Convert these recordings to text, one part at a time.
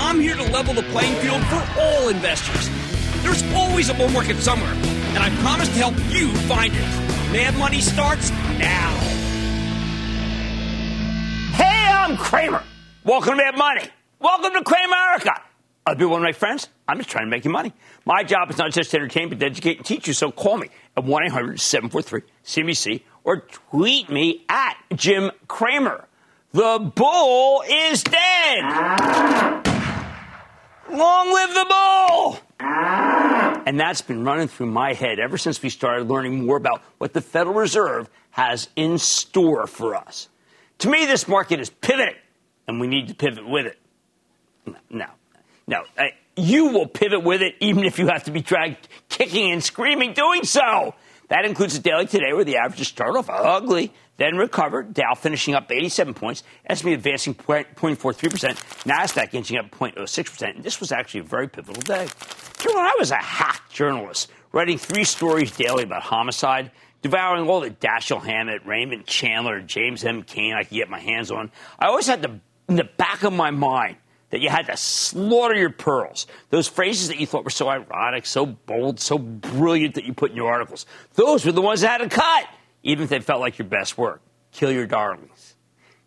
I'm here to level the playing field for all investors. There's always a bull market somewhere, and I promise to help you find it. Mad Money starts now. Hey, I'm Cramer. Welcome to Mad Money. Welcome to Cramerica. I'll be one of my friends. I'm just trying to make you money. My job is not just to entertain, but to educate and teach you. So call me at 1 800 743 CBC or tweet me at Jim Cramer. The bull is dead. Ah. Long live the bull! Ah. And that's been running through my head ever since we started learning more about what the Federal Reserve has in store for us. To me, this market is pivoting, and we need to pivot with it. No, no, uh, you will pivot with it even if you have to be dragged kicking and screaming doing so. That includes the daily today, where the averages start off ugly, then recovered. Dow finishing up 87 points, S&P advancing 0.43%, Nasdaq inching up 0.06%. And this was actually a very pivotal day. When I was a hack journalist, writing three stories daily about homicide, devouring all the Dashiell Hammett, Raymond Chandler, James M. Cain I could get my hands on, I always had the in the back of my mind that you had to slaughter your pearls. Those phrases that you thought were so ironic, so bold, so brilliant that you put in your articles. Those were the ones that had to cut, even if they felt like your best work. Kill your darlings.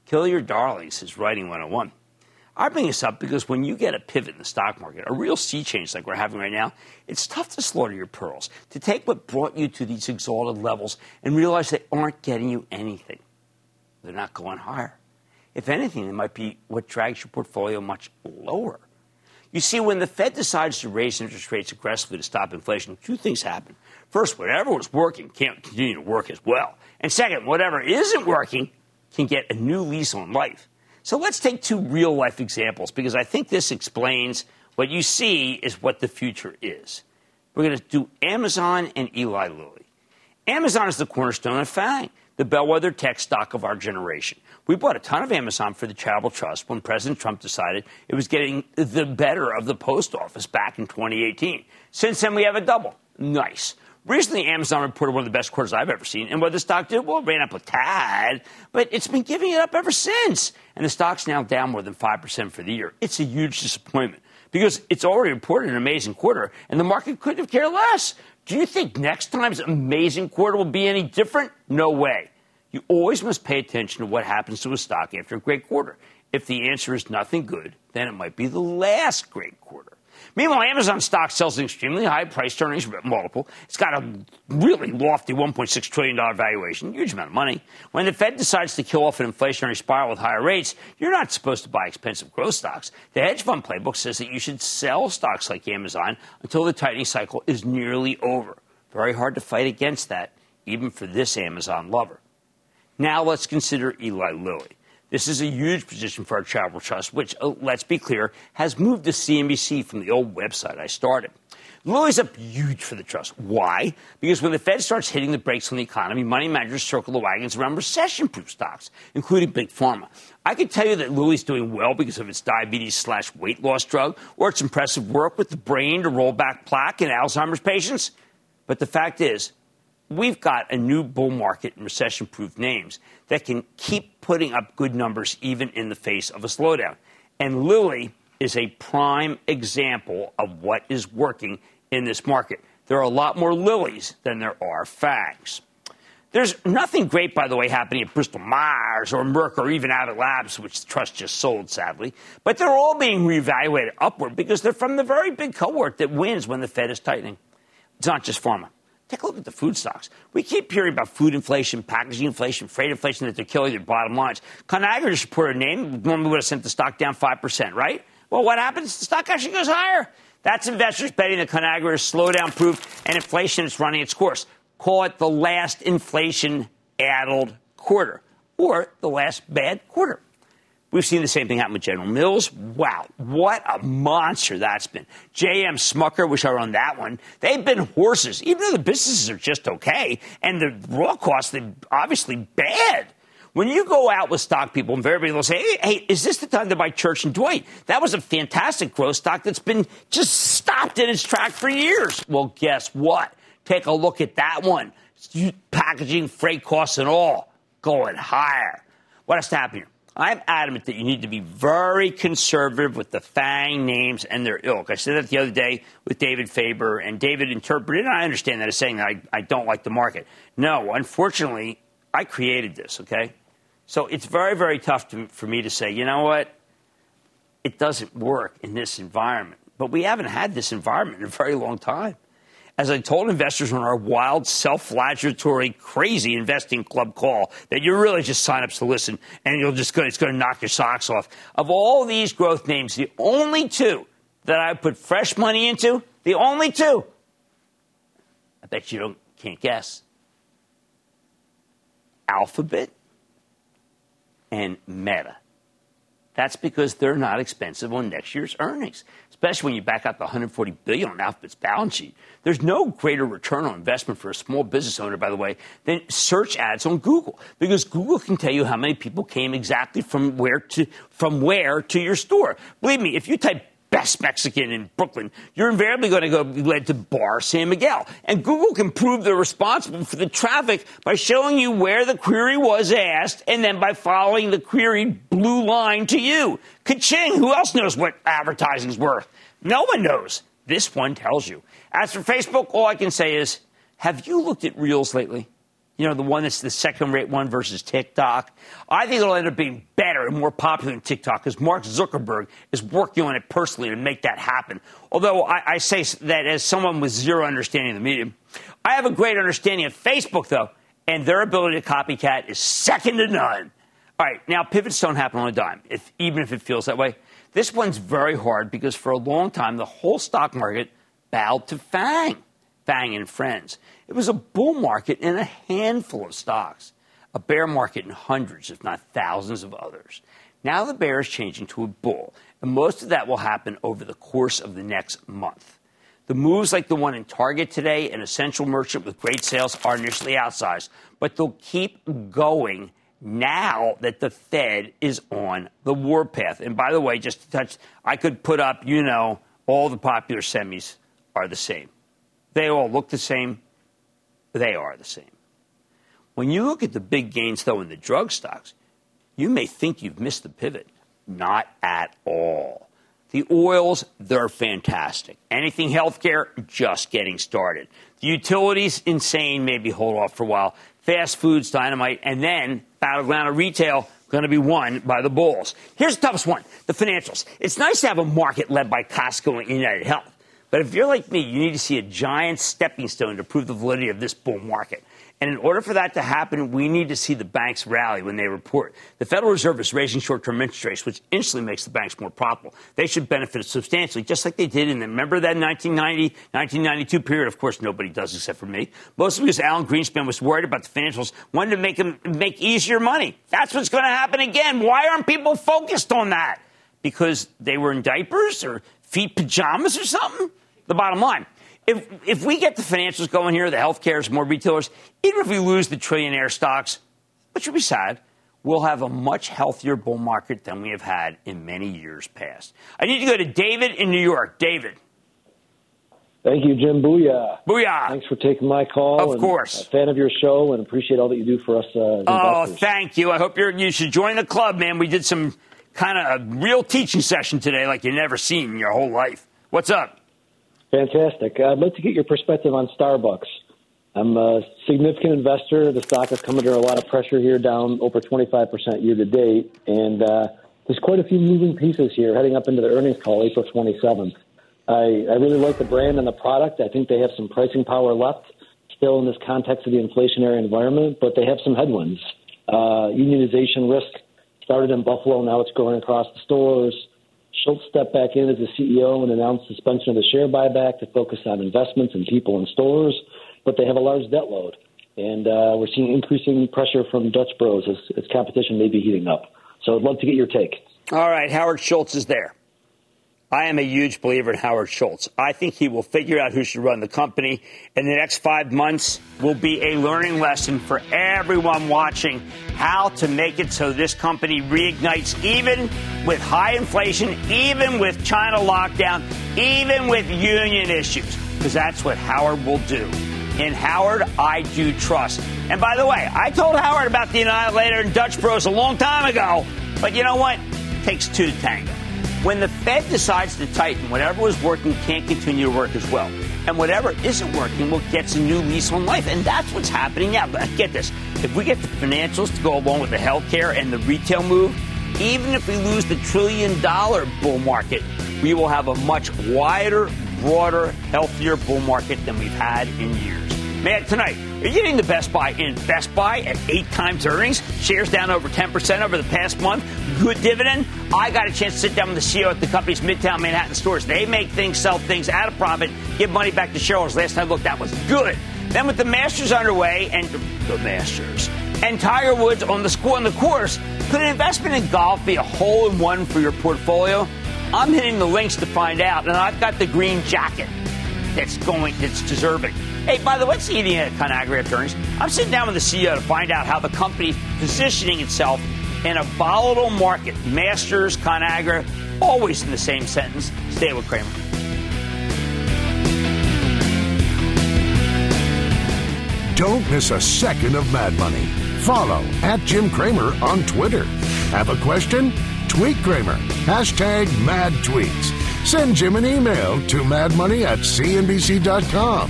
Kill your darlings is writing 101. I bring this up because when you get a pivot in the stock market, a real sea change like we're having right now, it's tough to slaughter your pearls, to take what brought you to these exalted levels and realize they aren't getting you anything. They're not going higher. If anything, it might be what drags your portfolio much lower. You see, when the Fed decides to raise interest rates aggressively to stop inflation, two things happen. First, whatever was working can't continue to work as well. And second, whatever isn't working can get a new lease on life. So let's take two real life examples because I think this explains what you see is what the future is. We're going to do Amazon and Eli Lilly. Amazon is the cornerstone of FANG, the bellwether tech stock of our generation. We bought a ton of Amazon for the charitable trust when President Trump decided it was getting the better of the post office back in 2018. Since then, we have a double. Nice. Recently, Amazon reported one of the best quarters I've ever seen. And what the stock did, well, it ran up a tad, but it's been giving it up ever since. And the stock's now down more than 5% for the year. It's a huge disappointment because it's already reported an amazing quarter, and the market couldn't have cared less. Do you think next time's amazing quarter will be any different? No way. You always must pay attention to what happens to a stock after a great quarter. If the answer is nothing good, then it might be the last great quarter. Meanwhile, Amazon stock sells an extremely high price to earnings multiple. It's got a really lofty $1.6 trillion valuation, huge amount of money. When the Fed decides to kill off an inflationary spiral with higher rates, you're not supposed to buy expensive growth stocks. The hedge fund playbook says that you should sell stocks like Amazon until the tightening cycle is nearly over. Very hard to fight against that, even for this Amazon lover. Now let's consider Eli Lilly. This is a huge position for our travel trust, which, uh, let's be clear, has moved to CNBC from the old website I started. Lilly's up huge for the trust. Why? Because when the Fed starts hitting the brakes on the economy, money managers circle the wagons around recession proof stocks, including Big Pharma. I can tell you that Lilly's doing well because of its diabetes slash weight loss drug or its impressive work with the brain to roll back plaque in Alzheimer's patients. But the fact is, we've got a new bull market and recession proof names that can keep putting up good numbers even in the face of a slowdown. And Lilly is a prime example of what is working in this market. There are a lot more lilies than there are FANGs. There's nothing great, by the way, happening at Bristol Myers or Merck or even Abbott Labs, which the trust just sold, sadly. But they're all being reevaluated upward because they're from the very big cohort that wins when the Fed is tightening. It's not just pharma. Take a look at the food stocks. We keep hearing about food inflation, packaging inflation, freight inflation, that they're killing their bottom lines. Conagra just reported a name. Normally would have sent the stock down 5%, right? Well, what happens? The stock actually goes higher. That's investors betting that Conagra is slowdown proof and inflation is running its course. Call it the last inflation addled quarter or the last bad quarter. We've seen the same thing happen with General Mills. Wow, what a monster that's been. J.M. Smucker, wish I run that one. They've been horses, even though the businesses are just okay, and the raw costs are obviously bad. When you go out with stock people, invariably they'll say, hey, hey, is this the time to buy Church and Dwight? That was a fantastic growth stock that's been just stopped in its track for years. Well, guess what? Take a look at that one. Packaging, freight costs, and all going higher. What has to happen here? I'm adamant that you need to be very conservative with the FANG names and their ilk. I said that the other day with David Faber, and David interpreted, and I understand that as saying that I, I don't like the market. No, unfortunately, I created this, okay? So it's very, very tough to, for me to say, you know what? It doesn't work in this environment. But we haven't had this environment in a very long time. As I told investors on our wild, self flagellatory, crazy investing club call, that you're really just sign ups to listen and you'll just go, it's going to knock your socks off. Of all these growth names, the only two that I put fresh money into, the only two, I bet you don't, can't guess. Alphabet and Meta. That's because they're not expensive on next year's earnings, especially when you back out the 140 billion on Alphabet's balance sheet. There's no greater return on investment for a small business owner, by the way, than search ads on Google, because Google can tell you how many people came exactly from where to from where to your store. Believe me, if you type best Mexican in Brooklyn, you're invariably going to go led to Bar San Miguel. And Google can prove they're responsible for the traffic by showing you where the query was asked and then by following the query blue line to you. Kaching, who else knows what advertising's worth? No one knows. This one tells you. As for Facebook, all I can say is, have you looked at Reels lately? You know, the one that's the second rate one versus TikTok. I think it'll end up being better and more popular than TikTok because Mark Zuckerberg is working on it personally to make that happen. Although I, I say that as someone with zero understanding of the medium. I have a great understanding of Facebook, though, and their ability to copycat is second to none. All right, now pivots don't happen on a dime, if, even if it feels that way. This one's very hard because for a long time, the whole stock market bowed to FANG, FANG and Friends. It was a bull market in a handful of stocks, a bear market in hundreds, if not thousands of others. Now the bear is changing to a bull, and most of that will happen over the course of the next month. The moves like the one in Target today, an essential merchant with great sales, are initially outsized, but they'll keep going now that the Fed is on the warpath. And by the way, just to touch, I could put up, you know, all the popular semis are the same. They all look the same, they are the same. When you look at the big gains, though, in the drug stocks, you may think you've missed the pivot. Not at all. The oils, they're fantastic. Anything healthcare, just getting started. The utilities, insane, maybe hold off for a while. Fast foods, dynamite, and then battleground of retail, going to be won by the bulls. Here's the toughest one the financials. It's nice to have a market led by Costco and United Health. But if you're like me, you need to see a giant stepping stone to prove the validity of this bull market. And in order for that to happen, we need to see the banks rally when they report. The Federal Reserve is raising short-term interest rates, which instantly makes the banks more profitable. They should benefit substantially, just like they did in the, remember that 1990, 1992 period? Of course, nobody does except for me. Mostly because Alan Greenspan was worried about the financials, wanted to make them make easier money. That's what's going to happen again. Why aren't people focused on that? Because they were in diapers or feet pajamas or something? The bottom line. If, if we get the financials going here, the healthcare, is more retailers, even if we lose the trillionaire stocks, which would be sad, we'll have a much healthier bull market than we have had in many years past. I need to go to David in New York. David. Thank you, Jim. Booyah. Booyah. Thanks for taking my call. Of and course. A fan of your show and appreciate all that you do for us. Uh, oh, investors. thank you. I hope you're, you should join the club, man. We did some kind of a real teaching session today like you've never seen in your whole life. What's up? Fantastic. I'd like to get your perspective on Starbucks. I'm a significant investor. The stock has come under a lot of pressure here, down over 25% year to date. And uh, there's quite a few moving pieces here heading up into the earnings call April 27th. I, I really like the brand and the product. I think they have some pricing power left still in this context of the inflationary environment, but they have some headwinds. Uh, unionization risk started in Buffalo, now it's going across the stores. Schultz stepped back in as the CEO and announced suspension of the share buyback to focus on investments in people and stores, but they have a large debt load. And uh, we're seeing increasing pressure from Dutch Bros as, as competition may be heating up. So I'd love to get your take. All right, Howard Schultz is there. I am a huge believer in Howard Schultz. I think he will figure out who should run the company. and the next five months will be a learning lesson for everyone watching how to make it so this company reignites even with high inflation, even with China lockdown, even with union issues, because that's what Howard will do. In Howard, I do trust. And by the way, I told Howard about the Annihilator and Dutch Bros a long time ago, but you know what? It takes two to tango. When the Fed decides to tighten, whatever was working can't continue to work as well. And whatever isn't working will get a new lease on life. And that's what's happening now. But get this if we get the financials to go along with the healthcare and the retail move, even if we lose the trillion dollar bull market, we will have a much wider, broader, healthier bull market than we've had in years. Man, tonight, are you getting the Best Buy in Best Buy at eight times earnings? Shares down over 10% over the past month. Good dividend. I got a chance to sit down with the CEO at the company's Midtown Manhattan stores. They make things, sell things at a profit, give money back to shareholders. Last time I looked, that was good. Then with the Masters underway and the Masters and Tiger Woods on the score on the course, could an investment in golf be a hole in one for your portfolio? I'm hitting the links to find out, and I've got the green jacket that's going, that's deserving. Hey, by the way, what's eating at Conagra earnings? I'm sitting down with the CEO to find out how the company's positioning itself in a volatile market. Masters, Conagra, always in the same sentence. Stay with Cramer. Don't miss a second of Mad Money. Follow at Jim Cramer on Twitter. Have a question? Tweet Cramer. Hashtag mad tweets. Send Jim an email to madmoney at cnbc.com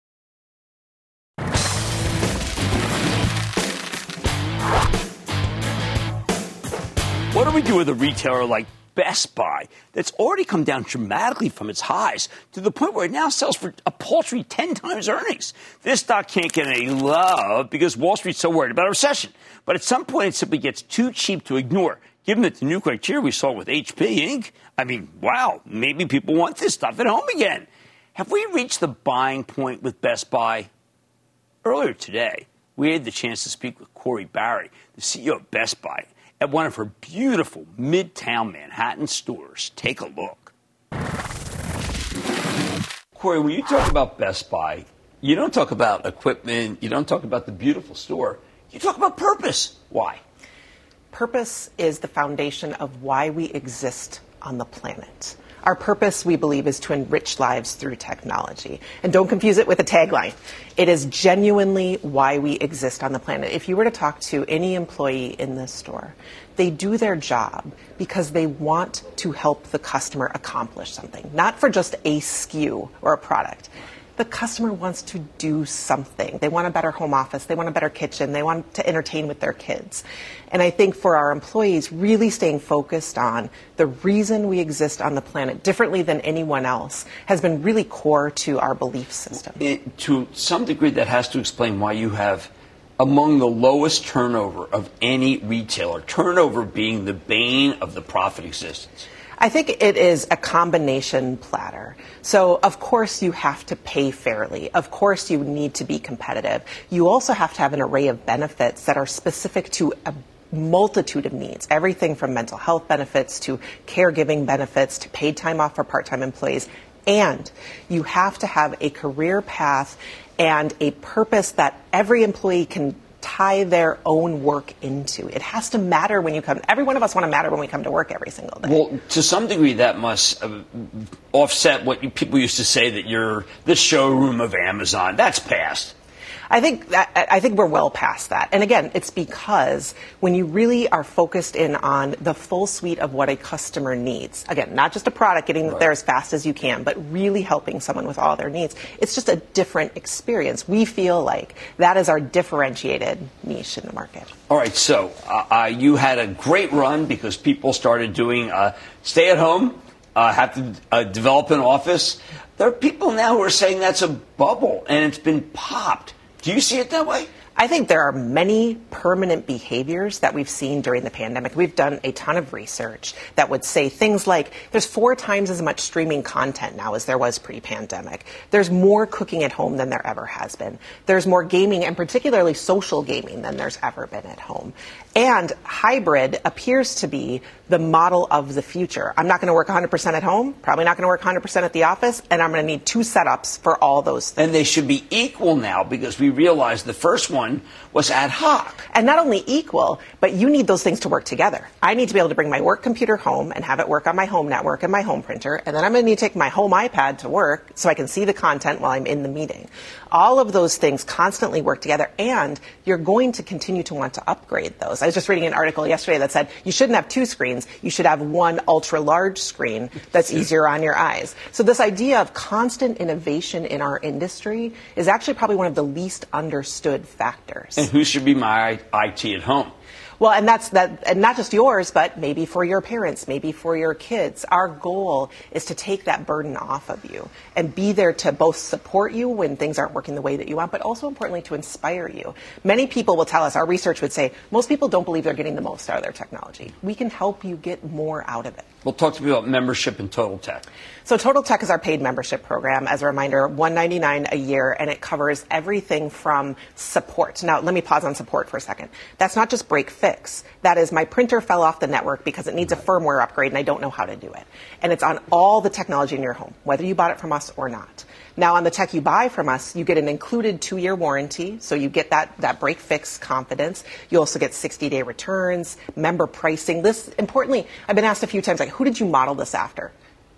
What do we do with a retailer like Best Buy that's already come down dramatically from its highs to the point where it now sells for a paltry 10 times earnings. This stock can't get any love because Wall Street's so worried about a recession. But at some point, it simply gets too cheap to ignore. Given that the new criteria we saw with HP Inc., I mean, wow, maybe people want this stuff at home again. Have we reached the buying point with Best Buy? Earlier today, we had the chance to speak with Corie Barry, the CEO of Best Buy, at one of her beautiful midtown Manhattan stores. Take a look. Corie, when you talk about Best Buy, you don't talk about equipment, you don't talk about the beautiful store, you talk about purpose. Why? Purpose is the foundation of why we exist on the planet. Our purpose, we believe, is to enrich lives through technology. And don't confuse it with a tagline. It is genuinely why we exist on the planet. If you were to talk to any employee in this store, they do their job because they want to help the customer accomplish something, not for just a SKU or a product the customer wants to do something. They want a better home office. They want a better kitchen. They want to entertain with their kids. And I think for our employees, really staying focused on the reason we exist on the planet differently than anyone else has been really core to our belief system. It, to some degree, that has to explain why you have among the lowest turnover of any retailer, turnover being the bane of the profit existence. I think it is a combination platter. So, of course, you have to pay fairly. Of course, you need to be competitive. You also have to have an array of benefits that are specific to a multitude of needs everything from mental health benefits to caregiving benefits to paid time off for part time employees. And you have to have a career path and a purpose that every employee can tie their own work into. It has to matter when you come. Every one of us want to matter when we come to work every single day. Well, to some degree, that must uh, offset what you, people used to say that you're the showroom of Amazon. That's past. I think that, I think we're well past that. And again, it's because when you really are focused in on the full suite of what a customer needs, again, not just a product getting right. there as fast as you can, but really helping someone with all their needs, it's just a different experience. We feel like that is our differentiated niche in the market. All right, so uh, uh, you had a great run because people started doing uh, stay at home, uh, have to uh, develop an office. There are people now who are saying that's a bubble and it's been popped. Do you see it that way? I think there are many permanent behaviors that we've seen during the pandemic. We've done a ton of research that would say things like there's four times as much streaming content now as there was pre pandemic. There's more cooking at home than there ever has been. There's more gaming, and particularly social gaming, than there's ever been at home. And hybrid appears to be the model of the future. I'm not going to work 100% at home, probably not going to work 100% at the office, and I'm going to need two setups for all those things. And they should be equal now because we realized the first one was ad hoc. And not only equal, but you need those things to work together. I need to be able to bring my work computer home and have it work on my home network and my home printer, and then I'm going to need to take my home iPad to work so I can see the content while I'm in the meeting. All of those things constantly work together, and you're going to continue to want to upgrade those. I was just reading an article yesterday that said you shouldn't have two screens, you should have one ultra large screen that's easier on your eyes. So, this idea of constant innovation in our industry is actually probably one of the least understood factors. And who should be my IT at home? Well, and that's that, and not just yours, but maybe for your parents, maybe for your kids. Our goal is to take that burden off of you and be there to both support you when things aren't working the way that you want, but also importantly to inspire you. Many people will tell us, our research would say, most people don't believe they're getting the most out of their technology. We can help you get more out of it. Well, talk to me about membership in Total Tech. So Total Tech is our paid membership program. As a reminder, 199 a year, and it covers everything from support. Now, let me pause on support for a second. That's not just break fix. That is, my printer fell off the network because it needs a firmware upgrade, and I don't know how to do it. And it's on all the technology in your home, whether you bought it from us or not. Now, on the tech you buy from us, you get an included two year warranty. So you get that, that break fix confidence. You also get 60 day returns, member pricing. This, importantly, I've been asked a few times, like, who did you model this after?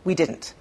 We didn't.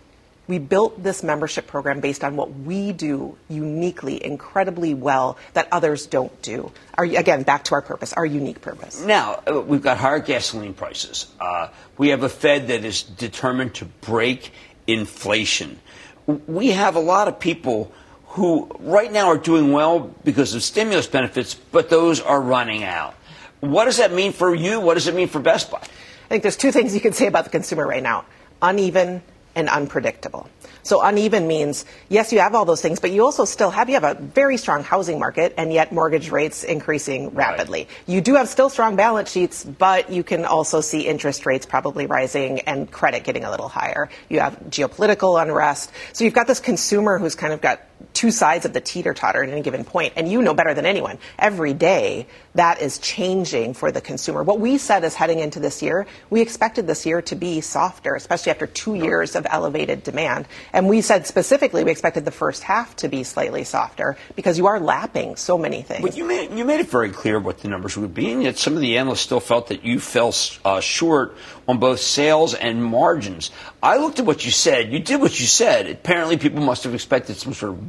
We built this membership program based on what we do uniquely, incredibly well that others don't do. Our, again, back to our purpose, our unique purpose. Now, uh, we've got higher gasoline prices. Uh, we have a Fed that is determined to break inflation we have a lot of people who right now are doing well because of stimulus benefits, but those are running out. What does that mean for you? What does it mean for Best Buy? I think there's two things you can say about the consumer right now uneven and unpredictable. So uneven means yes, you have all those things, but you also still have you have a very strong housing market, and yet mortgage rates increasing rapidly. Right. You do have still strong balance sheets, but you can also see interest rates probably rising and credit getting a little higher. You have geopolitical unrest, so you've got this consumer who's kind of got two sides of the teeter totter at any given point. And you know better than anyone, every day that is changing for the consumer. What we said is heading into this year, we expected this year to be softer, especially after two years of elevated demand. And we said specifically we expected the first half to be slightly softer because you are lapping so many things. But you made, you made it very clear what the numbers would be, and yet some of the analysts still felt that you fell uh, short on both sales and margins. I looked at what you said. You did what you said. Apparently, people must have expected some sort of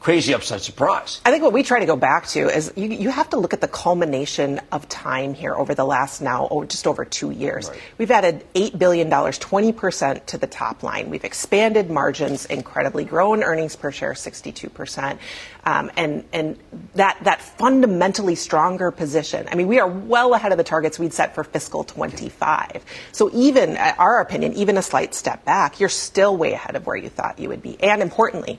crazy upside surprise. I think what we try to go back to is you, you have to look at the culmination of time here over the last now oh, just over two years. Right. We've added $8 billion, 20% to the top line. We've expanded margins incredibly, grown earnings per share 62%. Um, and and that, that fundamentally stronger position. I mean, we are well ahead of the targets we'd set for fiscal 25. So even, our opinion, even a slight step back, you're still way ahead of where you thought you would be. And importantly,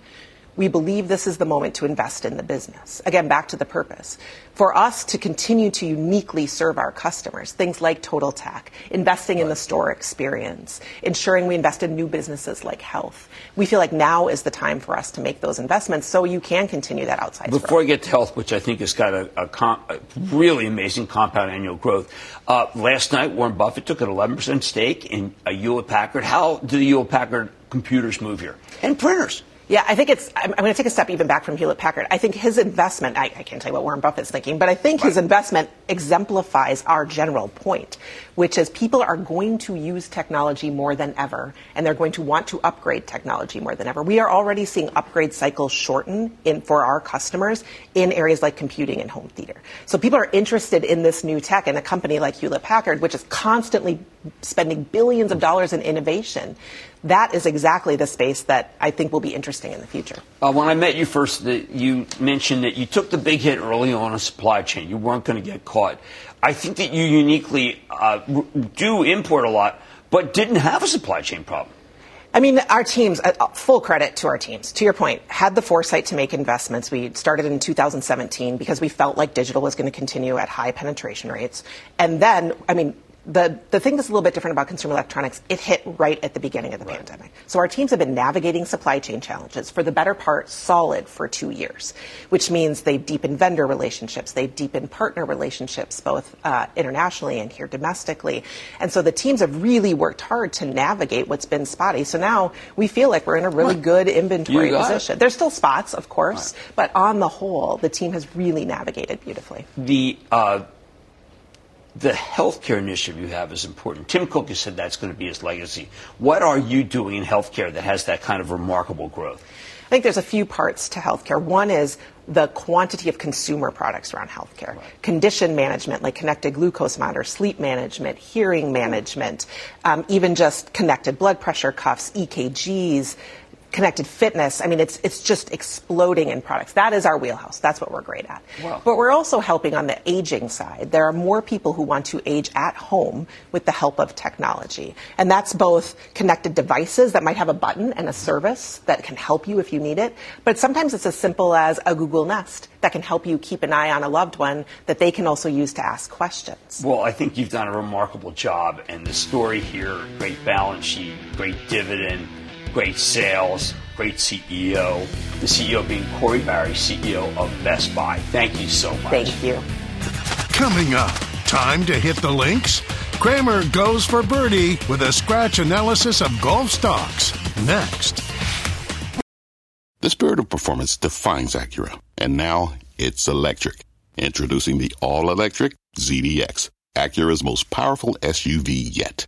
we believe this is the moment to invest in the business. Again, back to the purpose. For us to continue to uniquely serve our customers, things like Total Tech, investing in the store experience, ensuring we invest in new businesses like health. We feel like now is the time for us to make those investments so you can continue that outside Before growth. I get to health, which I think has got a, a, com- a really amazing compound annual growth, uh, last night Warren Buffett took an 11% stake in a Hewlett Packard. How do the Hewlett Packard computers move here? And printers. Yeah, I think it's. I'm, I'm going to take a step even back from Hewlett Packard. I think his investment. I, I can't tell you what Warren Buffett's thinking, but I think right. his investment exemplifies our general point, which is people are going to use technology more than ever, and they're going to want to upgrade technology more than ever. We are already seeing upgrade cycles shorten in for our customers in areas like computing and home theater. So people are interested in this new tech, and a company like Hewlett Packard, which is constantly spending billions of dollars in innovation that is exactly the space that I think will be interesting in the future. Uh, when I met you first, the, you mentioned that you took the big hit early on a supply chain. You weren't going to get caught. I think that you uniquely uh, do import a lot, but didn't have a supply chain problem. I mean, our teams, uh, uh, full credit to our teams. To your point, had the foresight to make investments. We started in 2017 because we felt like digital was going to continue at high penetration rates. And then, I mean, the, the thing that's a little bit different about consumer electronics, it hit right at the beginning of the right. pandemic. So our teams have been navigating supply chain challenges for the better part solid for two years, which means they've deepened vendor relationships, they've deepened partner relationships, both uh, internationally and here domestically. And so the teams have really worked hard to navigate what's been spotty. So now we feel like we're in a really good inventory position. It. There's still spots, of course, right. but on the whole, the team has really navigated beautifully. The uh the healthcare initiative you have is important. Tim Cook has said that's going to be his legacy. What are you doing in healthcare that has that kind of remarkable growth? I think there's a few parts to healthcare. One is the quantity of consumer products around healthcare. Right. Condition management, like connected glucose monitor, sleep management, hearing management, um, even just connected blood pressure cuffs, EKGs, connected fitness. I mean, it's it's just exploding in products. That is our wheelhouse. That's what we're great at. Wow. But we're also helping on the aging side. There are more people who want to age at home with the help of technology, and that's both connected devices that might have a button and a service that can help you if you need it. But sometimes it's as simple as a Google Nest that can help you keep an eye on a loved one that they can also use to ask questions. Well, I think you've done a remarkable job, and the story here: great balance sheet, great dividend great sales, great CEO. The CEO being Corie Barry, CEO of Best Buy. Thank you so much. Thank you. Coming up, time to hit the links. Cramer goes for birdie with a scratch analysis of golf stocks. Next. The spirit of performance defines Acura, and now it's electric. Introducing the all electric ZDX, Acura's most powerful SUV yet.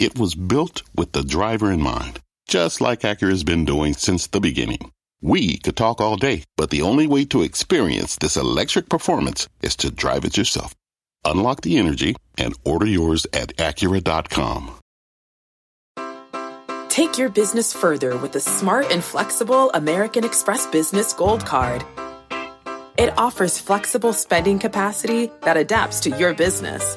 It was built with the driver in mind, just like Acura's been doing since the beginning. We could talk all day, but the only way to experience this electric performance is to drive it yourself. Unlock the energy and order yours at Acura.com. Take your business further with the smart and flexible American Express Business Gold Card. It offers flexible spending capacity that adapts to your business.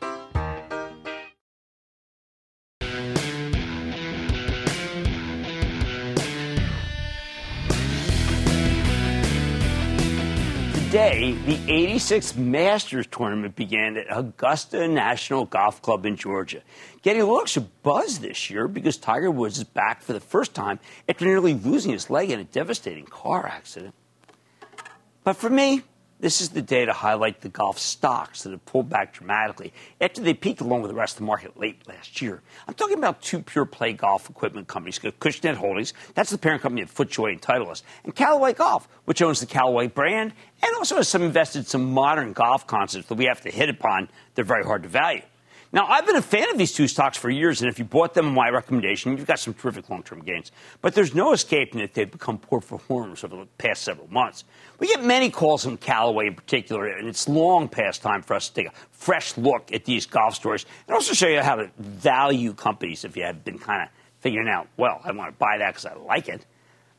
Today, the 86th Masters tournament began at Augusta National Golf Club in Georgia. Getting a little extra buzz this year because Tiger Woods is back for the first time after nearly losing his leg in a devastating car accident. But for me, this is the day to highlight the golf stocks that have pulled back dramatically after they peaked along with the rest of the market late last year. I'm talking about two pure play golf equipment companies, Acushnet Holdings, that's the parent company of FootJoy and Titleist, and Callaway Golf, which owns the Callaway brand and also has some invested in some modern golf concepts that we have to hit upon. They're very hard to value. Now, I've been a fan of these two stocks for years, and if you bought them on my recommendation, you've got some terrific long term gains. But there's no escaping that they've become poor performers over the past several months. We get many calls from Callaway in particular, and it's long past time for us to take a fresh look at these golf stores and also show you how to value companies if you have been kind of figuring out, well, I want to buy that because I like it.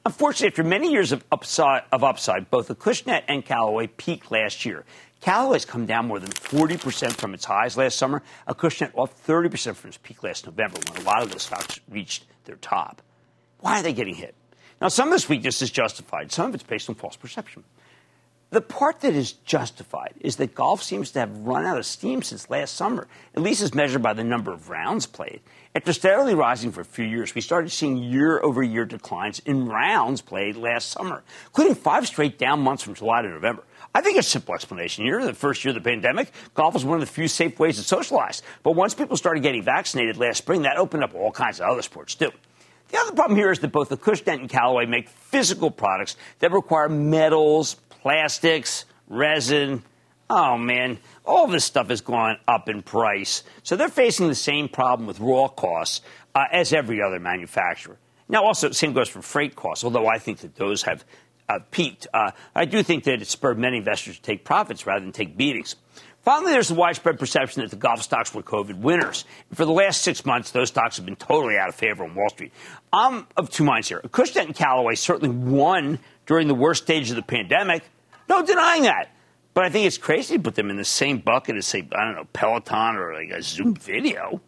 Unfortunately, after many years of upside, of upside, both the Cushnet and Callaway peaked last year. Callaway's come down more than 40% from its highs last summer. Acushnet off 30% from its peak last November when a lot of those stocks reached their top. Why are they getting hit? Now, some of this weakness is justified. Some of it's based on false perception. The part that is justified is that golf seems to have run out of steam since last summer, at least as measured by the number of rounds played. After steadily rising for a few years, we started seeing year over year declines in rounds played last summer, including five straight down months from July to November. I think a simple explanation here. The first year of the pandemic, golf was one of the few safe ways to socialize. But once people started getting vaccinated last spring, that opened up all kinds of other sports too. The other problem here is that both the Cushnet and Callaway make physical products that require metals, plastics, resin. Oh man, all this stuff has gone up in price. So they're facing the same problem with raw costs uh, as every other manufacturer. Now, also, same goes for freight costs, although I think that those have uh, peaked. Uh, I do think that it spurred many investors to take profits rather than take beatings. Finally, there's the widespread perception that the golf stocks were COVID winners. For the last six months, those stocks have been totally out of favor on Wall Street. I'm of two minds here. Cushnet and Callaway certainly won during the worst stage of the pandemic. No denying that. But I think it's crazy to put them in the same bucket as, say, I don't know, Peloton or like a Zoom video.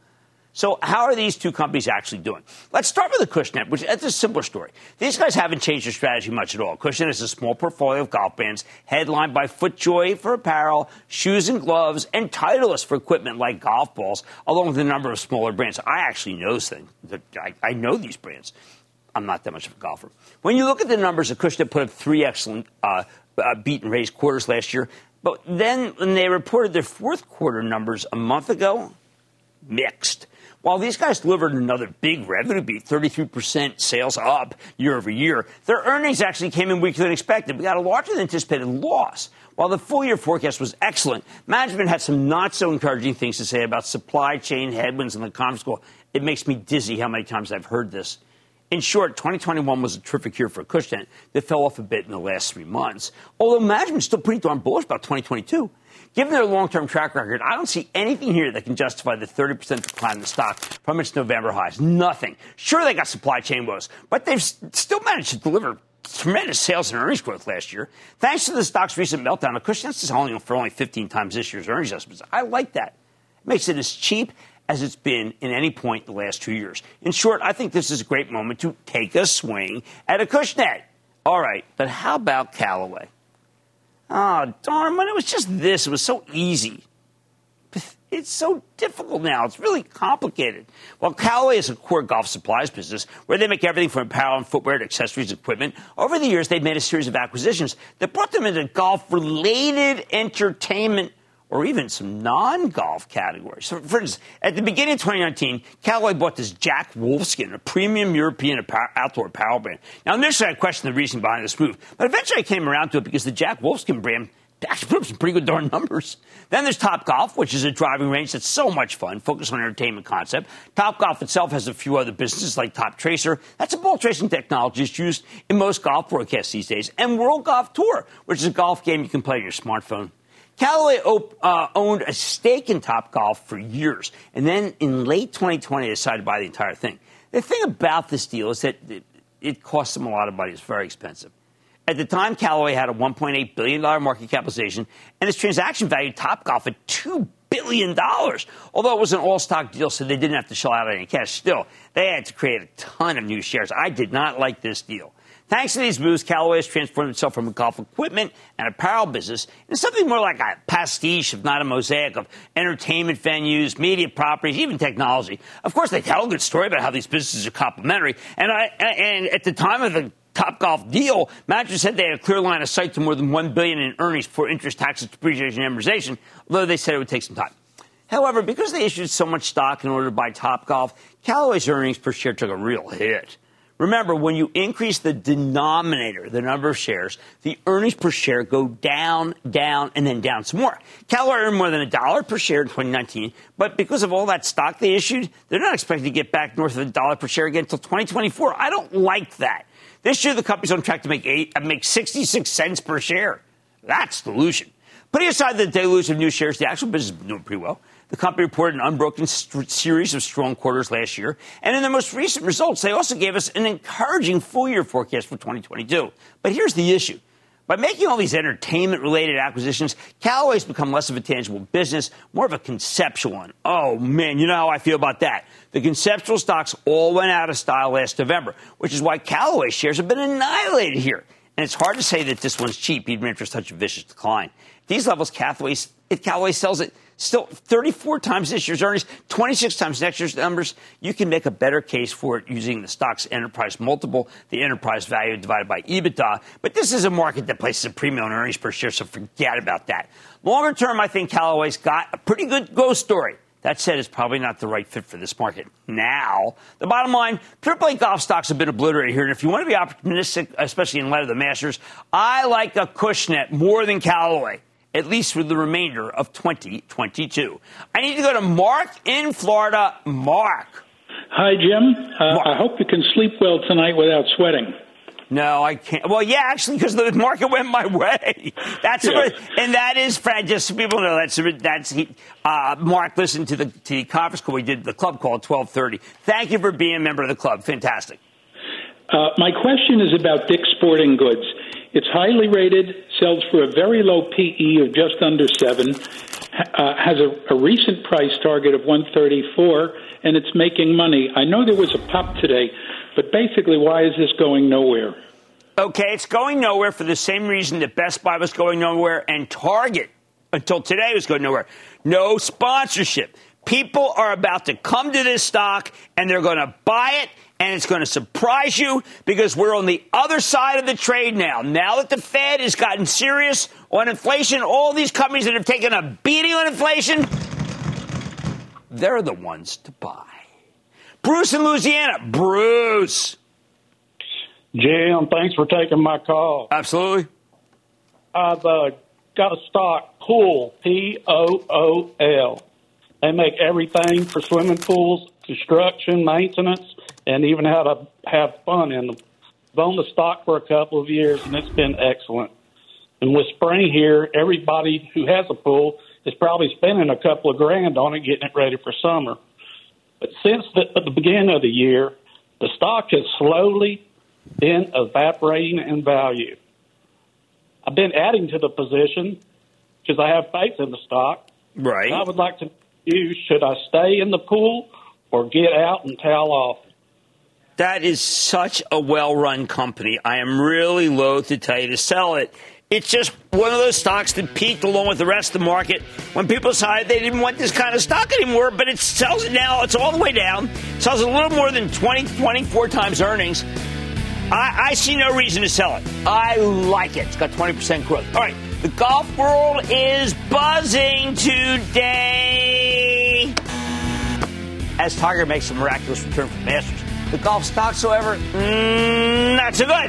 So, how are these two companies actually doing? Let's start with the Cushnet, which is a simpler story. These guys haven't changed their strategy much at all. Cushnet is a small portfolio of golf brands headlined by FootJoy for apparel, shoes and gloves, and Titleist for equipment like golf balls, along with a number of smaller brands. I actually know things. I, I know these brands. I'm not that much of a golfer. When you look at the numbers, the Cushnet put up three excellent uh, uh, beat and raise quarters last year. But then when they reported their fourth quarter numbers a month ago, mixed. While these guys delivered another big revenue beat, 33% sales up year over year, their earnings actually came in weaker than expected. We got a larger than anticipated loss. While the full year forecast was excellent, management had some not so encouraging things to say about supply chain headwinds in the conference call. It makes me dizzy how many times I've heard this. In short, 2021 was a terrific year for Cushnet that fell off a bit in the last three months. Although management's still pretty darn bullish about 2022. Given their long term track record, I don't see anything here that can justify the 30% decline in the stock from its November highs. Nothing. Sure, they got supply chain woes, but they've still managed to deliver tremendous sales and earnings growth last year. Thanks to the stock's recent meltdown, Cushnet is selling for only 15 times this year's earnings estimates. I like that. It makes it as cheap as it's been in any point in the last two years. In short, I think this is a great moment to take a swing at Acushnet. All right, but how about Callaway? Oh, darn, when it was just this, it was so easy. It's so difficult now. It's really complicated. Well, Callaway is a core golf supplies business where they make everything from apparel and footwear to accessories and equipment. Over the years, they've made a series of acquisitions that brought them into golf related entertainment or even some non golf categories. So, for instance, at the beginning of 2019, Callaway bought this Jack Wolfskin, a premium European outdoor apparel brand. Now, initially, I questioned the reason behind this move, but eventually I came around to it because the Jack Wolfskin brand actually put up some pretty good darn numbers. Then there's Top Golf, which is a driving range that's so much fun, focused on entertainment concept. Top Golf itself has a few other businesses like Toptracer. That's a ball tracing technology that's used in most golf broadcasts these days. And World Golf Tour, which is a golf game you can play on your smartphone. Callaway uh, owned a stake in Top Golf for years, and then in late 2020 decided to buy the entire thing. The thing about this deal is that it, it costs them a lot of money. It's very expensive. At the time, Callaway had a $1.8 billion market capitalization, and its transaction valued Top Golf at $2 billion. Although it was an all stock deal, so they didn't have to shell out any cash. Still, they had to create a ton of new shares. I did not like this deal. Thanks to these moves, Callaway has transformed itself from a golf equipment and apparel business into something more like a pastiche, if not a mosaic, of entertainment venues, media properties, even technology. Of course, they tell a good story about how these businesses are complementary. And, and at the time of the Top Golf deal, management said they had a clear line of sight to more than one billion in earnings before interest, taxes, depreciation, and amortization. Although they said it would take some time. However, because they issued so much stock in order to buy Top Golf, Callaway's earnings per share took a real hit. Remember, when you increase the denominator, the number of shares, the earnings per share go down, down, and then down some more. Callaway earned more than a dollar per share in 2019, but because of all that stock they issued, they're not expected to get back north of a dollar per share again until 2024. I don't like that. This year, the company's on track to make eight, uh, make 66 cents per share. That's dilution. Putting aside the deluge of new shares, the actual business is doing pretty well. The company reported an unbroken st- series of strong quarters last year, and in their most recent results, they also gave us an encouraging full-year forecast for 2022. But here's the issue. By making all these entertainment related acquisitions, Callaway's become less of a tangible business, more of a conceptual one. Oh man, you know how I feel about that. The conceptual stocks all went out of style last November, which is why Callaway shares have been annihilated here. And it's hard to say that this one's cheap, even after such a vicious decline. These levels, Callaway, Callaway sells it Still 34 times this year's earnings, 26 times next year's numbers. You can make a better case for it using the stock's enterprise multiple, the enterprise value divided by EBITDA. But this is a market that places a premium on earnings per share, so forget about that. Longer term, I think Callaway's got a pretty good growth story. That said, it's probably not the right fit for this market. Now, the bottom line, AAA golf stocks have been obliterated here. And if you want to be optimistic, especially in light of the Masters, I like Acushnet more than Callaway at least for the remainder of 2022. I need to go to Mark in Florida. Mark. Hi, Jim. Uh, I hope you can sleep well tonight without sweating. No, I can't. Well, yeah, actually, because the market went my way. That's yeah. and that is. Just so people know that's that's he, uh, Mark. Listen to the to the conference call we did the club call at twelve thirty. Thank you for being a member of the club. Fantastic. Uh, my question is about Dick's Sporting Goods. It's highly rated, sells for a very low PE of just under seven, uh, has a, a recent price target of 134, and it's making money. I know there was a pop today, but basically, why is this going nowhere? Okay, it's going nowhere for the same reason that Best Buy was going nowhere and Target until today was going nowhere. No sponsorship. People are about to come to this stock and they're going to buy it and it's going to surprise you because we're on the other side of the trade now. Now that the Fed has gotten serious on inflation, all these companies that have taken a beating on inflation, they're the ones to buy. Bruce in Louisiana. Bruce. Jim, thanks for taking my call. Absolutely. I've uh, got a stock, Pool, P O O L. They make everything for swimming pools, construction, maintenance, and even how to have fun in them. I've owned the stock for a couple of years, and it's been excellent. And with spring here, everybody who has a pool is probably spending a couple of grand on it, getting it ready for summer. But since the, the beginning of the year, the stock has slowly been evaporating in value. I've been adding to the position because I have faith in the stock. Right. I would like to use should I stay in the pool or get out and towel off? That is such a well run company. I am really loath to tell you to sell it. It's just one of those stocks that peaked along with the rest of the market when people decided they didn't want this kind of stock anymore, but it sells it now. It's all the way down. It sells a little more than 20, 24 times earnings. I, I see no reason to sell it. I like it. It's got 20% growth. All right. The golf world is buzzing today. As Tiger makes a miraculous return from Masters. The golf stocks, however, mm, not so good.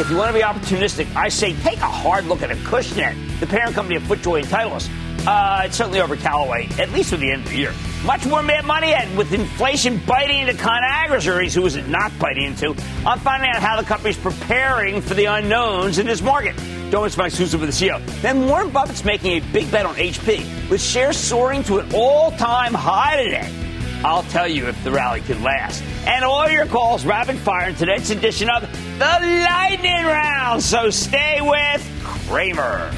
If you want to be opportunistic, I say take a hard look at Acushnet, the parent company of FootJoy and Titleist. Uh, it's certainly over Callaway, at least for the end of the year. Much more mad money ahead with inflation biting into ConAgra's earnings. Who is it not biting into? I'm finding out how the company's preparing for the unknowns in this market. Don't miss my exclusive with the CEO. Then Warren Buffett's making a big bet on HP, with shares soaring to an all-time high today. I'll tell you if the rally can last. And all your calls rapid fire in today's edition of the Lightning Round. So stay with Cramer.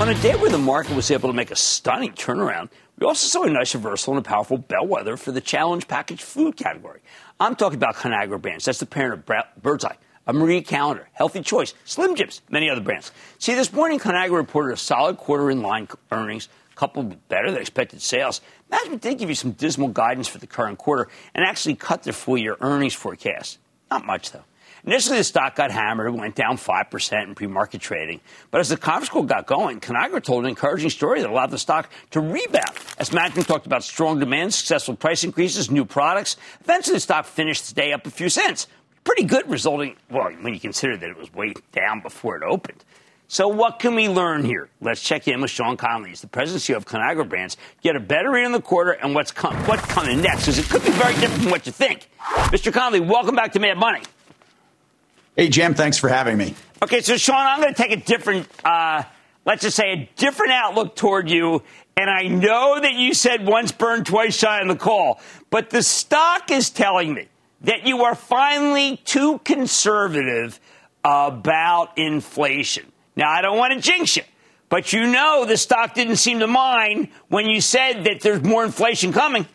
On a day where the market was able to make a stunning turnaround, we also saw a nice reversal and a powerful bellwether for the challenge packaged food category. I'm talking about Conagra Brands. That's the parent of Birdseye, a Marie Callender's, Healthy Choice, Slim Jims, many other brands. See, this morning, Conagra reported a solid quarter in line earnings, coupled with better than expected sales. Management did give you some dismal guidance for the current quarter and actually cut their full year earnings forecast. Not much, though. Initially, the stock got hammered and went down 5% in pre-market trading. But as the conference call got going, Conagra told an encouraging story that allowed the stock to rebound. As management talked about strong demand, successful price increases, new products, eventually the stock finished the day up a few cents. Pretty good resulting, well, when you consider that it was way down before it opened. So what can we learn here? Let's check in with Sean Connolly. He's the president CEO of Conagra Brands. Get a better read on the quarter and what's, com- what's coming next, because it could be very different from what you think. Mr. Connolly, welcome back to Mad Money. Hey, Jim, thanks for having me. Okay, so Sean, I'm going to take a different, uh, let's just say, a different outlook toward you. And I know that you said once burned, twice shy on the call, but the stock is telling me that you are finally too conservative about inflation. Now, I don't want to jinx you, but you know the stock didn't seem to mind when you said that there's more inflation coming.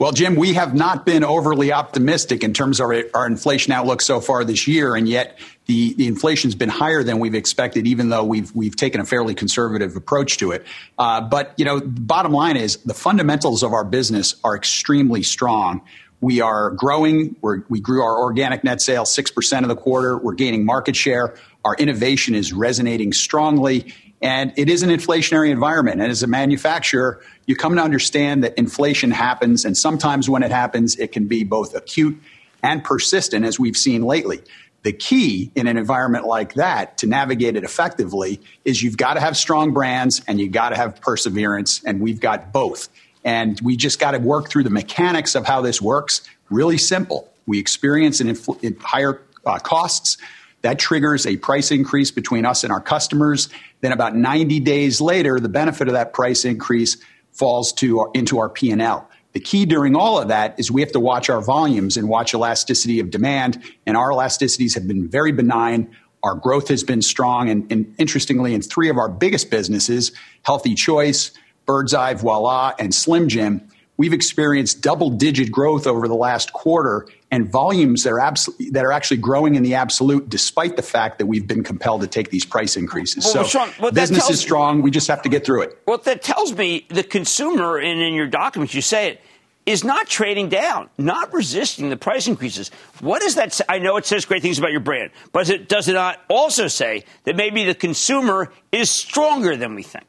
Well, Jim, we have not been overly optimistic in terms of our, our inflation outlook so far this year, and yet the, the inflation's been higher than we've expected, even though we've we've taken a fairly conservative approach to it. Uh, but you know, bottom line is the fundamentals of our business are extremely strong. We are growing. We're, we grew our organic net sales six percent of the quarter. We're gaining market share. Our innovation is resonating strongly, and it is an inflationary environment. And as a manufacturer, you come to understand that inflation happens, and sometimes when it happens, it can be both acute and persistent, as we've seen lately. The key in an environment like that to navigate it effectively is you've got to have strong brands and you've got to have perseverance, and we've got both. And we just got to work through the mechanics of how this works. Really simple. We experience an infl- higher uh, costs that triggers a price increase between us and our customers. Then about 90 days later, the benefit of that price increase falls to into our P&L. The key during all of that is we have to watch our volumes and watch elasticity of demand. And our elasticities have been very benign. Our growth has been strong. And, and interestingly, in three of our biggest businesses, Healthy Choice, Birdseye, Voila, and Slim Jim, we've experienced double digit growth over the last quarter and volumes that are, abs- that are actually growing in the absolute despite the fact that we've been compelled to take these price increases. Well, so Sean, well, business tells- is strong. We just have to get through it. Well, that tells me the consumer, and in your documents you say it, is not trading down, not resisting the price increases. What does that say? I know it says great things about your brand, but does it, does it not also say that maybe the consumer is stronger than we think?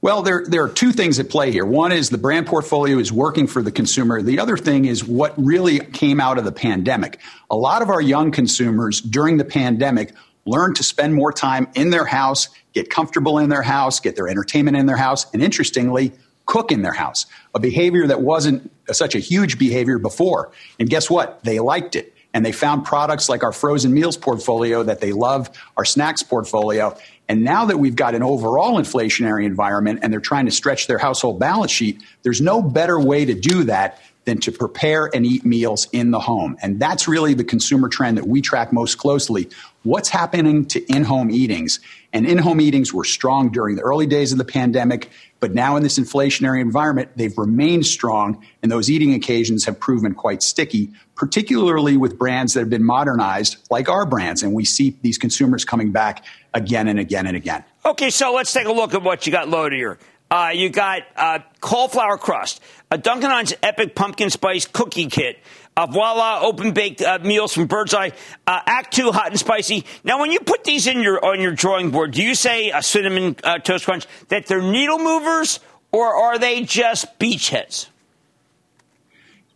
Well, there, there are two things at play here. One is the brand portfolio is working for the consumer. The other thing is what really came out of the pandemic. A lot of our young consumers during the pandemic learned to spend more time in their house, get comfortable in their house, get their entertainment in their house, and interestingly, cook in their house. A behavior that wasn't such a huge behavior before. And guess what? They liked it and they found products like our frozen meals portfolio that they love, our snacks portfolio. And now that we've got an overall inflationary environment and they're trying to stretch their household balance sheet, there's no better way to do that than to prepare and eat meals in the home. And that's really the consumer trend that we track most closely. What's happening to in home eatings? And in home eatings were strong during the early days of the pandemic, but now in this inflationary environment, they've remained strong, and those eating occasions have proven quite sticky, particularly with brands that have been modernized, like our brands. And we see these consumers coming back again and again and again. Okay, so let's take a look at what you got loaded here. Uh, you got uh, cauliflower crust, a Duncan Hines Epic Pumpkin Spice Cookie Kit, uh, voila, open baked uh, meals from Birdseye, uh, Act Two Hot and Spicy. Now, when you put these in your on your drawing board, do you say a cinnamon uh, toast crunch that they're needle movers, or are they just beachheads?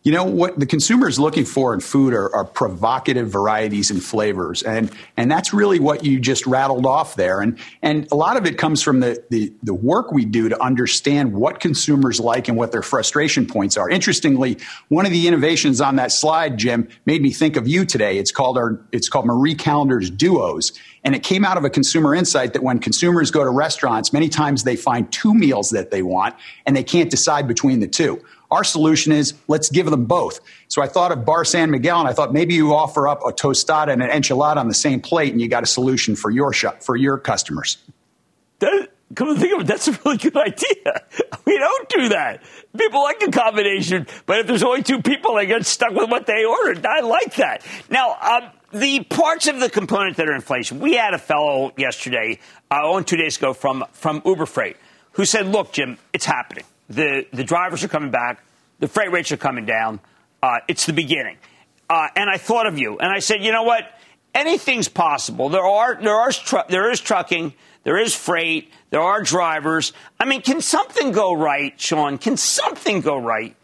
You know what the consumer is looking for in food are, are, provocative varieties and flavors, and and that's really what you just rattled off there. And and a lot of it comes from the, the the work we do to understand what consumers like and what their frustration points are. Interestingly, one of the innovations on that slide, Jim, made me think of you today. It's called our it's called Marie Callender's Duos, and it came out of a consumer insight that when consumers go to restaurants, many times they find two meals that they want, and they can't decide between the two. Our solution is let's give them both. So I thought of Bar San Miguel, and I thought maybe you offer up a tostada and an enchilada on the same plate, and you got a solution for your shop, for your customers. That, come to think of it, that's a really good idea. We don't do that. People like a combination, but if there's only two people, they get stuck with what they ordered. I like that. Now, um, the parts of the component that are inflation. We had a fellow yesterday, uh, on two days ago, from from Uber Freight, who said, "Look, Jim, it's happening." The, the drivers are coming back. The freight rates are coming down. Uh, it's the beginning. Uh, and I thought of you, and I said, you know what? Anything's possible. There are there are tr- there is trucking, there is freight, there are drivers. I mean, can something go right, Sean? Can something go right?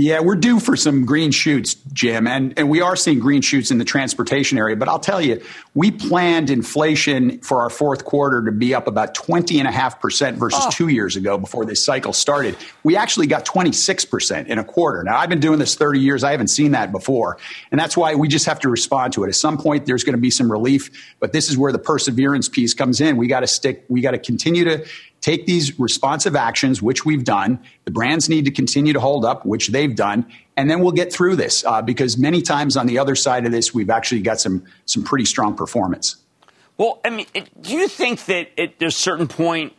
Yeah, we're due for some green shoots, Jim, and, and we are seeing green shoots in the transportation area. But I'll tell you, we planned inflation for our fourth quarter to be up about 20.5% versus oh. two years ago before this cycle started. We actually got 26% in a quarter. Now, I've been doing this 30 years. I haven't seen that before. And that's why we just have to respond to it. At some point, there's going to be some relief, but this is where the perseverance piece comes in. We got to stick, we got to continue to take these responsive actions, which we've done. The brands need to continue to hold up, which they've done, and then we'll get through this uh, because many times on the other side of this, we've actually got some some pretty strong performance. Well, I mean, do you think that at a certain point,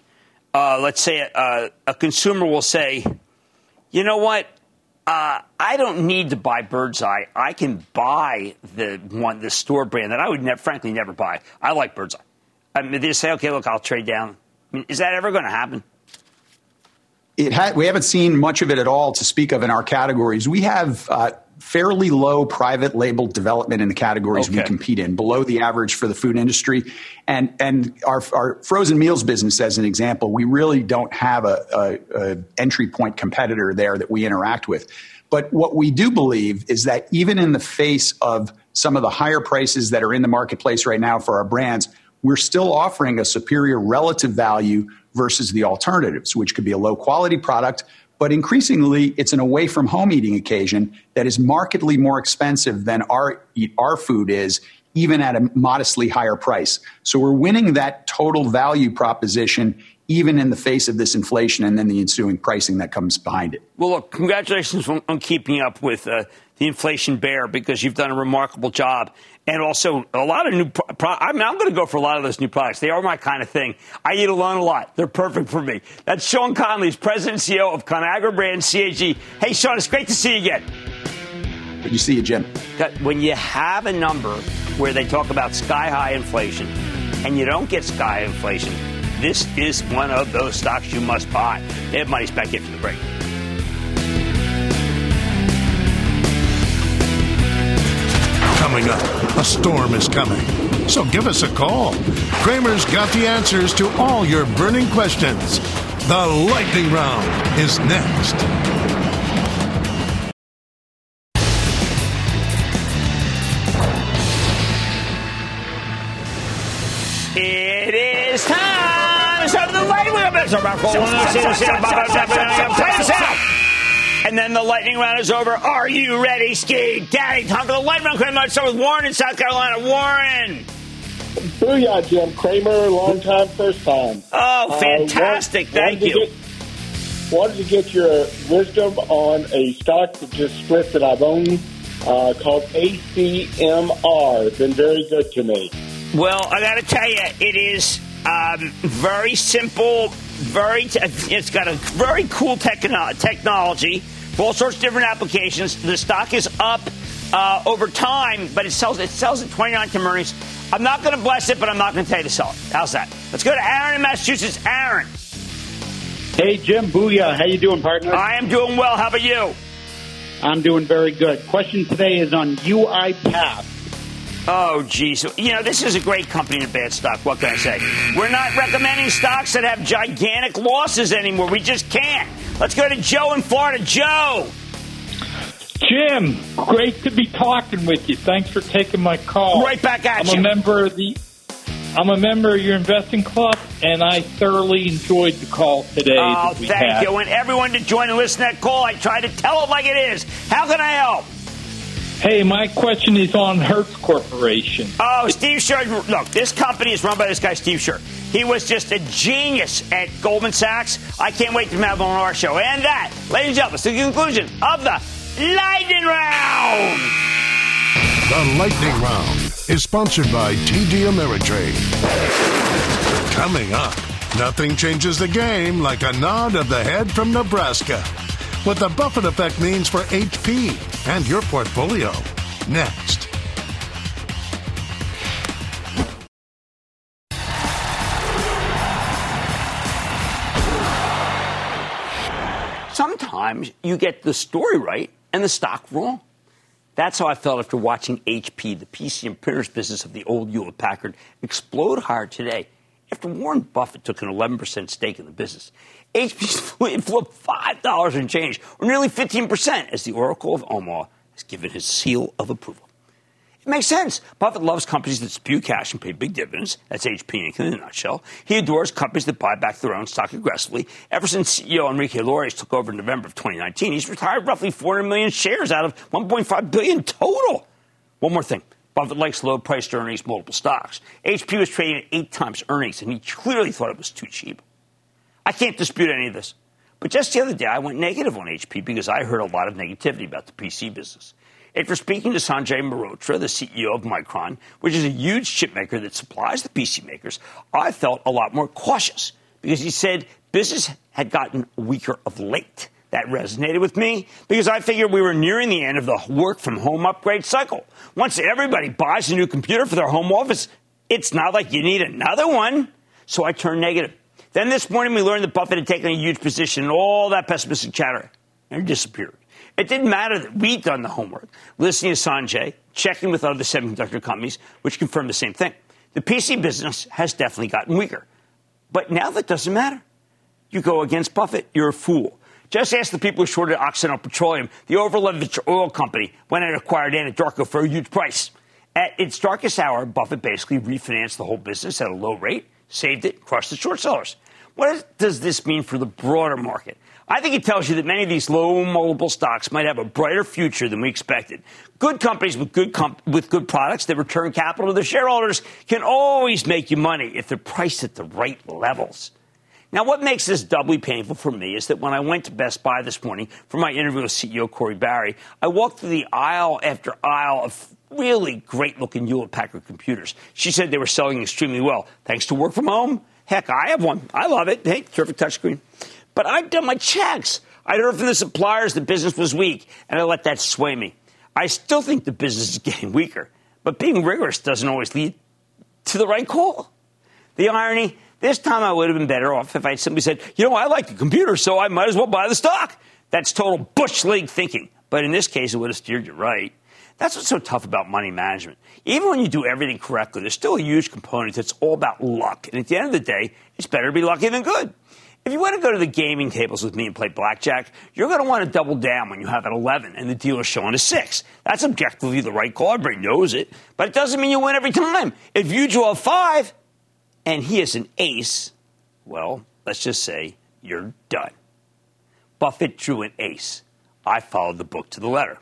uh, let's say a, uh, a, consumer will say, you know what? Uh, I don't need to buy Birdseye. I can buy the one, the store brand that I would never, frankly, never buy. I like Birdseye. I mean, they say, okay, look, I'll trade down I mean, is that ever going to happen? It ha- we haven't seen much of it at all to speak of in our categories. We have uh, fairly low private label development in the categories okay. we compete in, below the average for the food industry. And and our, our frozen meals business, as an example, we really don't have a, a, a entry point competitor there that we interact with. But what we do believe is that even in the face of some of the higher prices that are in the marketplace right now for our brands, we're still offering a superior relative value versus the alternatives, which could be a low quality product, but increasingly it's an away from home eating occasion that is markedly more expensive than our, our food is, even at a modestly higher price. So we're winning that total value proposition even in the face of this inflation and then the ensuing pricing that comes behind it. Well, look, congratulations on, on keeping up with uh, the inflation bear because you've done a remarkable job. And also a lot of new. Pro- I mean, I'm going to go for a lot of those new products. They are my kind of thing. I eat alone a lot. They're perfect for me. That's Sean Connolly, President and CEO of Conagra Brand CAG. Hey, Sean, it's great to see you again. Good to see you, Jim. When you have a number where they talk about sky high inflation and you don't get sky inflation, this is one of those stocks you must buy. They have money's back after the break. Coming up, a storm is coming. So give us a call. Cramer's got the answers to all your burning questions. The lightning round is next. Lightning round. And then the lightning round is over. Are you ready, Ski Daddy? Time for the lightning round. Let's start with Warren in South Carolina. Warren. Booyah, Jim Cramer. Long time, first time. Oh, uh, fantastic. Uh, Thank you. Get, wanted to get your wisdom on a stock that just split that I've owned uh, called ACMR. Been very good to me. Well, I got to tell you, it is um, very simple, very. T- it's got a very cool techno- technology for all sorts of different applications. The stock is up uh, over time, but it sells it sells at 29 to earnings. I'm not going to bless it, but I'm not going to tell you to sell it. How's that? Let's go to Aaron in Massachusetts. Aaron. Hey, Jim. Booyah. How you doing, partner? I am doing well. How about you? I'm doing very good. Question today is on UiPath. Oh, geez. You know, this is a great company and a bad stock. What can I say? We're not recommending stocks that have gigantic losses anymore. We just can't. Let's go to Joe in Florida. Joe. Jim, great to be talking with you. Thanks for taking my call. Right back at I'm you. a member of the I'm a member of your investing club, and I thoroughly enjoyed the call today. Oh, that we thank had. you. And everyone to join and listen to that call. I try to tell it like it is. How can I help? Hey, my question is on Hertz Corporation. Oh, Steve Scherr. Look, this company is run by this guy, Steve Scherr. He was just a genius at Goldman Sachs. I can't wait to have him on our show. And that, ladies and gentlemen, is the conclusion of the Lightning Round. The Lightning Round is sponsored by TD Ameritrade. Coming up, nothing changes the game like a nod of the head from Nebraska. What the Buffett effect means for HP and your portfolio. Next. Sometimes you get the story right and the stock wrong. That's how I felt after watching HP, the PC and printers business of the old Hewlett Packard, explode higher today after Warren Buffett took an 11% stake in the business. HP's flipped $5 and change, or nearly 15%, as the Oracle of Omaha has given his seal of approval. It makes sense. Buffett loves companies that spew cash and pay big dividends. That's HP Inc. in a nutshell. He adores companies that buy back their own stock aggressively. Ever since CEO Enrique Lores took over in November of 2019, he's retired roughly 400 million shares out of 1.5 billion total. One more thing. Buffett likes low priced earnings, multiple stocks. HP was trading at eight times earnings, and he clearly thought it was too cheap. I can't dispute any of this. But just the other day, I went negative on HP because I heard a lot of negativity about the PC business. After speaking to Sanjay Mehrotra, the CEO of Micron, which is a huge chip maker that supplies the PC makers, I felt a lot more cautious because he said business had gotten weaker of late. That resonated with me because I figured we were nearing the end of the work from home upgrade cycle. Once everybody buys a new computer for their home office, it's not like you need another one. So I turned negative. Then this morning we learned that Buffett had taken a huge position in all that pessimistic chatter and disappeared. It didn't matter that we'd done the homework, listening to Sanjay, checking with other semiconductor companies, which confirmed the same thing. The PC business has definitely gotten weaker. But now that doesn't matter. You go against Buffett, you're a fool. Just ask the people who shorted Occidental Petroleum, the overleveraged oil company, when it acquired Anadarko for a huge price. At its darkest hour, Buffett basically refinanced the whole business at a low rate, saved it, crushed the short sellers. What does this mean for the broader market? I think it tells you that many of these low multiple stocks might have a brighter future than we expected. Good companies with good comp- with good products that return capital to their shareholders can always make you money if they're priced at the right levels. Now, what makes this doubly painful for me is that when I went to Best Buy this morning for my interview with CEO Corie Barry, I walked through the aisle after aisle of really great looking Hewlett Packard computers. She said they were selling extremely well thanks to work from home. Heck, I have one. I love it. Hey, terrific touchscreen. But I've done my checks. I'd heard from the suppliers the business was weak, and I let that sway me. I still think the business is getting weaker, but being rigorous doesn't always lead to the right call. The irony, this time I would have been better off if I simply said, you know, I like the computer, so I might as well buy the stock. That's total Bush League thinking. But in this case, it would have steered you right. That's what's so tough about money management. Even when you do everything correctly, there's still a huge component that's all about luck. And at the end of the day, it's better to be lucky than good. If you want to go to the gaming tables with me and play blackjack, you're going to want to double down when you have an 11 and the dealer's showing a 6. That's objectively the right call. Everybody knows it. But it doesn't mean you win every time. If you draw a 5 and he is an ace, well, let's just say you're done. Buffett drew an ace. I followed the book to the letter.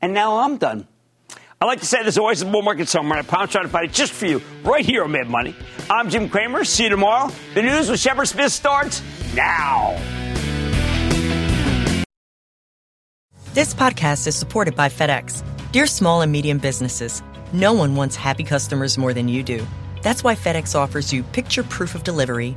And now I'm done. I like to say there's always a bull market somewhere, and I promise to find it just for you right here on Mad Money. I'm Jim Cramer. See you tomorrow. The news with Shepard Smith starts now. This podcast is supported by FedEx. Dear small and medium businesses, no one wants happy customers more than you do. That's why FedEx offers you picture proof of delivery,